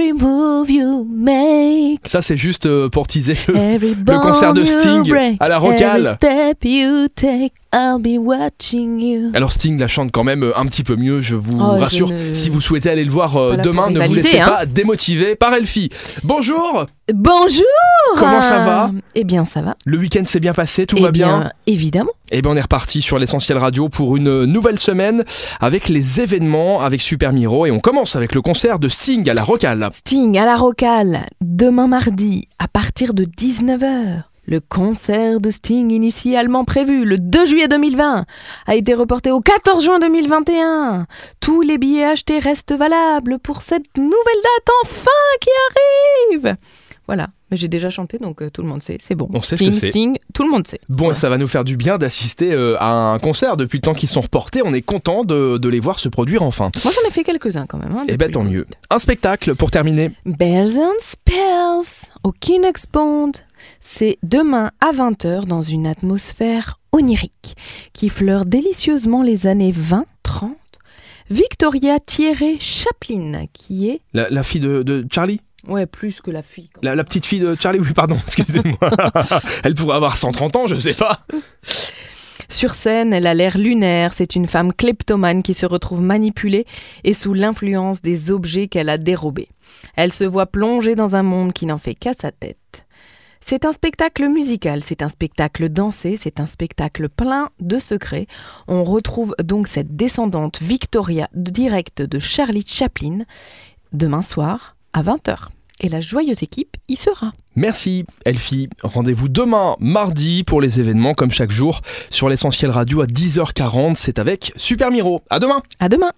Every move you make. Ça, c'est juste euh, pour teaser le, concert de Sting break, à la Every Rocale. step you take, I'll be watching you. Alors Sting la chante quand même euh, un petit peu mieux, je vous Oh, je rassure. ne- Si vous souhaitez aller le voir euh, demain, ne vous laissez hein. pas démotiver par Elfie. Bonjour, Bonjour Comment ça va? Eh bien, ça va. le week-end s'est bien passé, tout eh va bien, bien, Évidemment. Et bien on est reparti sur l'essentiel radio pour une nouvelle semaine avec les événements avec Super Miro et on commence avec le concert de Sting à la Rocale. Sting à la Rocale, demain mardi, à partir de 19h. Le concert de Sting initialement prévu le 2 juillet 2020 a été reporté au 14 juin 2021. Tous les billets achetés restent valables pour cette nouvelle date enfin qui arrive. Voilà, mais j'ai déjà chanté donc euh, tout le monde sait, c'est bon. On sait ce Sting, que c'est. Sting, tout le monde sait. Bon, et ça va nous faire du bien d'assister euh, à un concert depuis le temps qu'ils sont reportés. On est content de, de les voir se produire enfin. Moi j'en ai fait quelques-uns quand même. hein, Et depuis ben tant mieux. Un spectacle pour terminer. Bells and Spells au Kinex Bond. C'est demain à 20h dans une atmosphère onirique qui fleure délicieusement les années 20, 30. Victoria Thierry Chaplin, qui est. La, la fille de, de Charlie? Ouais, plus que la fille. la, la petite fille de Charlie, oui, pardon, excusez-moi. Elle pourrait avoir 130 ans, je sais pas. Sur scène, elle a l'air lunaire. C'est une femme kleptomane qui se retrouve manipulée et sous l'influence des objets qu'elle a dérobés. Elle se voit plongée dans un monde qui n'en fait qu'à sa tête. C'est un spectacle musical, c'est un spectacle dansé, c'est un spectacle plein de secrets. On retrouve donc cette descendante Victoria directe de Charlie Chaplin demain soir à 20h. Et la joyeuse équipe y sera. Merci Elfie. Rendez-vous demain mardi pour les événements comme chaque jour sur l'essentiel radio à 10h40. C'est avec Super Miro. À demain. À demain!